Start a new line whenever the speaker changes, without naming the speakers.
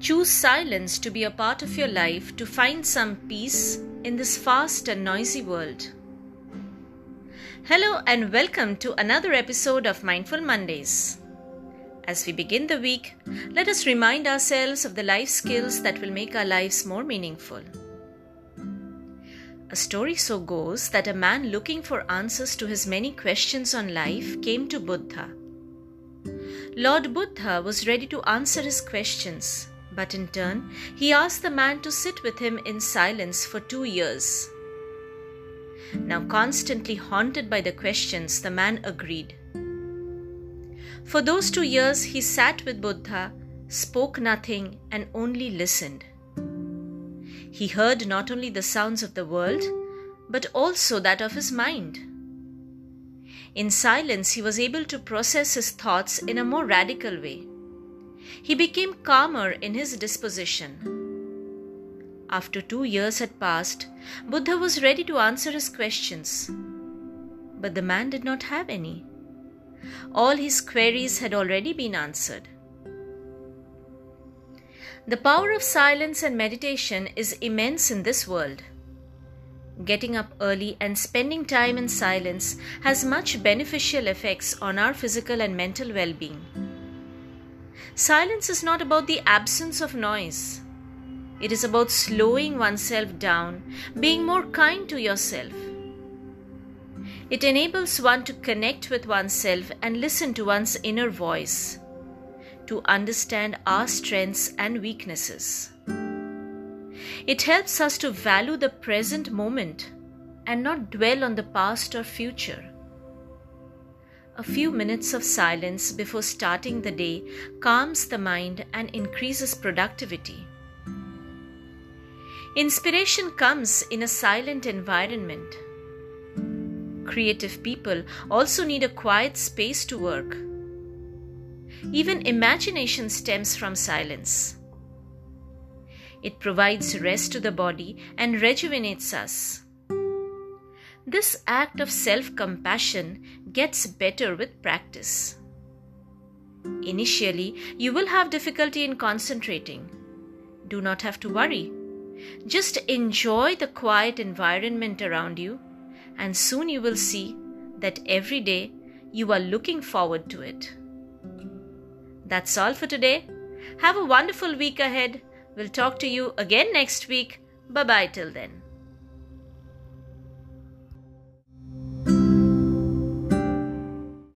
Choose silence to be a part of your life to find some peace in this fast and noisy world. Hello, and welcome to another episode of Mindful Mondays. As we begin the week, let us remind ourselves of the life skills that will make our lives more meaningful. A story so goes that a man looking for answers to his many questions on life came to Buddha. Lord Buddha was ready to answer his questions, but in turn, he asked the man to sit with him in silence for two years. Now, constantly haunted by the questions, the man agreed. For those two years, he sat with Buddha, spoke nothing, and only listened. He heard not only the sounds of the world, but also that of his mind. In silence, he was able to process his thoughts in a more radical way. He became calmer in his disposition. After two years had passed, Buddha was ready to answer his questions. But the man did not have any. All his queries had already been answered. The power of silence and meditation is immense in this world. Getting up early and spending time in silence has much beneficial effects on our physical and mental well being. Silence is not about the absence of noise. It is about slowing oneself down, being more kind to yourself. It enables one to connect with oneself and listen to one's inner voice, to understand our strengths and weaknesses. It helps us to value the present moment and not dwell on the past or future. A few minutes of silence before starting the day calms the mind and increases productivity. Inspiration comes in a silent environment. Creative people also need a quiet space to work. Even imagination stems from silence. It provides rest to the body and rejuvenates us. This act of self compassion gets better with practice. Initially, you will have difficulty in concentrating. Do not have to worry. Just enjoy the quiet environment around you, and soon you will see that every day you are looking forward to it. That's all for today. Have a wonderful week ahead. We'll talk to you again next week. Bye bye till then.